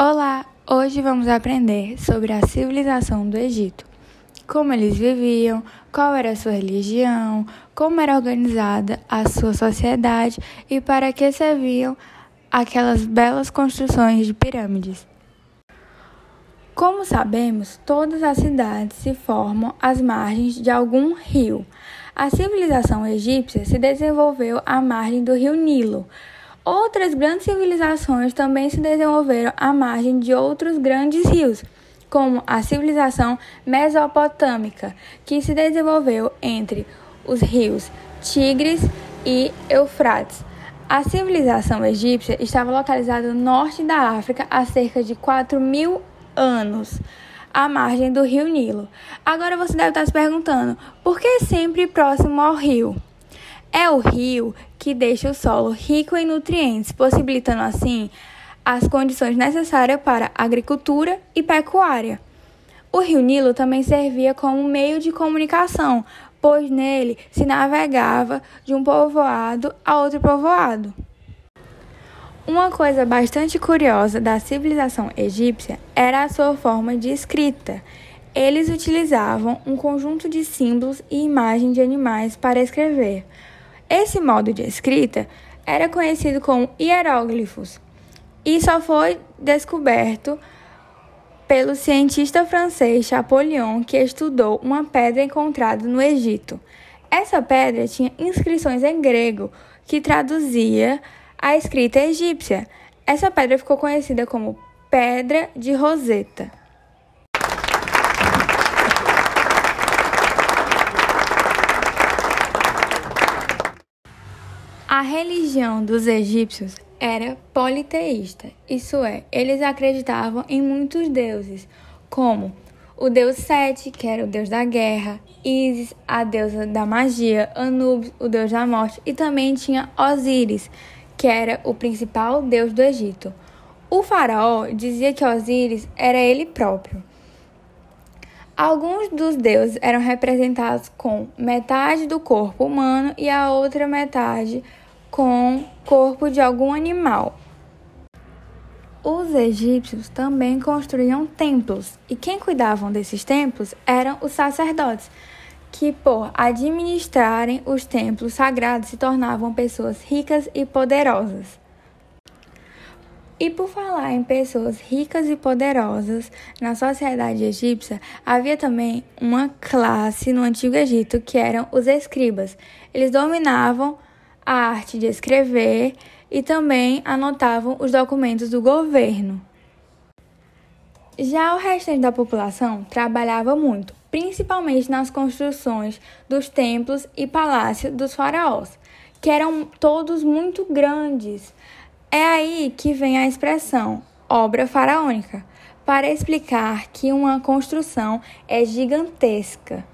Olá! Hoje vamos aprender sobre a civilização do Egito. Como eles viviam, qual era a sua religião, como era organizada a sua sociedade e para que serviam aquelas belas construções de pirâmides. Como sabemos, todas as cidades se formam às margens de algum rio. A civilização egípcia se desenvolveu à margem do rio Nilo Outras grandes civilizações também se desenvolveram à margem de outros grandes rios, como a civilização mesopotâmica, que se desenvolveu entre os rios Tigres e Eufrates. A civilização egípcia estava localizada no norte da África há cerca de 4 mil anos, à margem do rio Nilo. Agora você deve estar se perguntando, por que sempre próximo ao rio? É o rio que deixa o solo rico em nutrientes, possibilitando assim as condições necessárias para agricultura e pecuária. O rio Nilo também servia como meio de comunicação, pois nele se navegava de um povoado a outro povoado. Uma coisa bastante curiosa da civilização egípcia era a sua forma de escrita. Eles utilizavam um conjunto de símbolos e imagens de animais para escrever. Esse modo de escrita era conhecido como hieróglifos e só foi descoberto pelo cientista francês Champollion, que estudou uma pedra encontrada no Egito. Essa pedra tinha inscrições em grego que traduzia a escrita egípcia. Essa pedra ficou conhecida como Pedra de Roseta. A religião dos egípcios era politeísta, isso é, eles acreditavam em muitos deuses, como o deus Sete, que era o deus da guerra, Isis, a deusa da magia, Anubis, o deus da morte, e também tinha Osíris, que era o principal deus do Egito. O faraó dizia que Osíris era ele próprio. Alguns dos deuses eram representados com metade do corpo humano e a outra metade com corpo de algum animal. Os egípcios também construíam templos, e quem cuidavam desses templos eram os sacerdotes, que por administrarem os templos sagrados se tornavam pessoas ricas e poderosas. E por falar em pessoas ricas e poderosas, na sociedade egípcia havia também uma classe no Antigo Egito que eram os escribas. Eles dominavam a arte de escrever e também anotavam os documentos do governo. Já o restante da população trabalhava muito, principalmente nas construções dos templos e palácios dos faraós, que eram todos muito grandes. É aí que vem a expressão obra faraônica, para explicar que uma construção é gigantesca.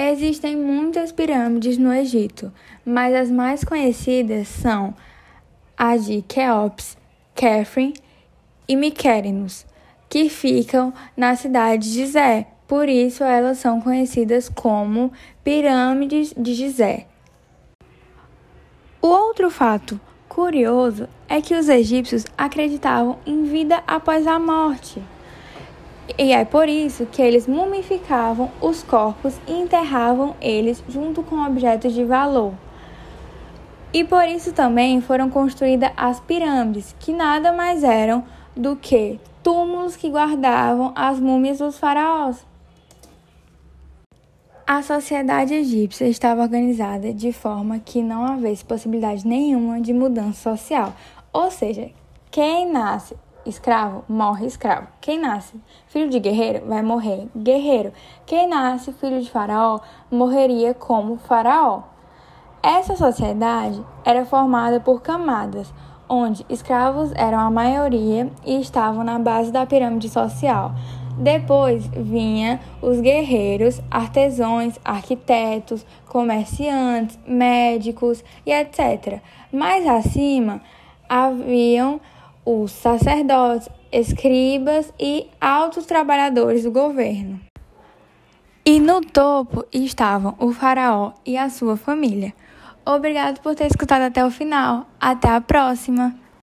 Existem muitas pirâmides no Egito, mas as mais conhecidas são a de Keops, Kefren e Mykerinos, que ficam na cidade de Gizé. Por isso elas são conhecidas como pirâmides de Gizé. O outro fato curioso é que os egípcios acreditavam em vida após a morte. E é por isso que eles mumificavam os corpos e enterravam eles junto com objetos de valor. E por isso também foram construídas as pirâmides, que nada mais eram do que túmulos que guardavam as múmias dos faraós. A sociedade egípcia estava organizada de forma que não houvesse possibilidade nenhuma de mudança social. Ou seja, quem nasce escravo, morre escravo. Quem nasce filho de guerreiro vai morrer guerreiro. Quem nasce filho de faraó morreria como faraó. Essa sociedade era formada por camadas, onde escravos eram a maioria e estavam na base da pirâmide social. Depois vinha os guerreiros, artesãos, arquitetos, comerciantes, médicos e etc. Mais acima haviam os sacerdotes, escribas e altos trabalhadores do governo. E no topo estavam o faraó e a sua família. Obrigado por ter escutado até o final. Até a próxima!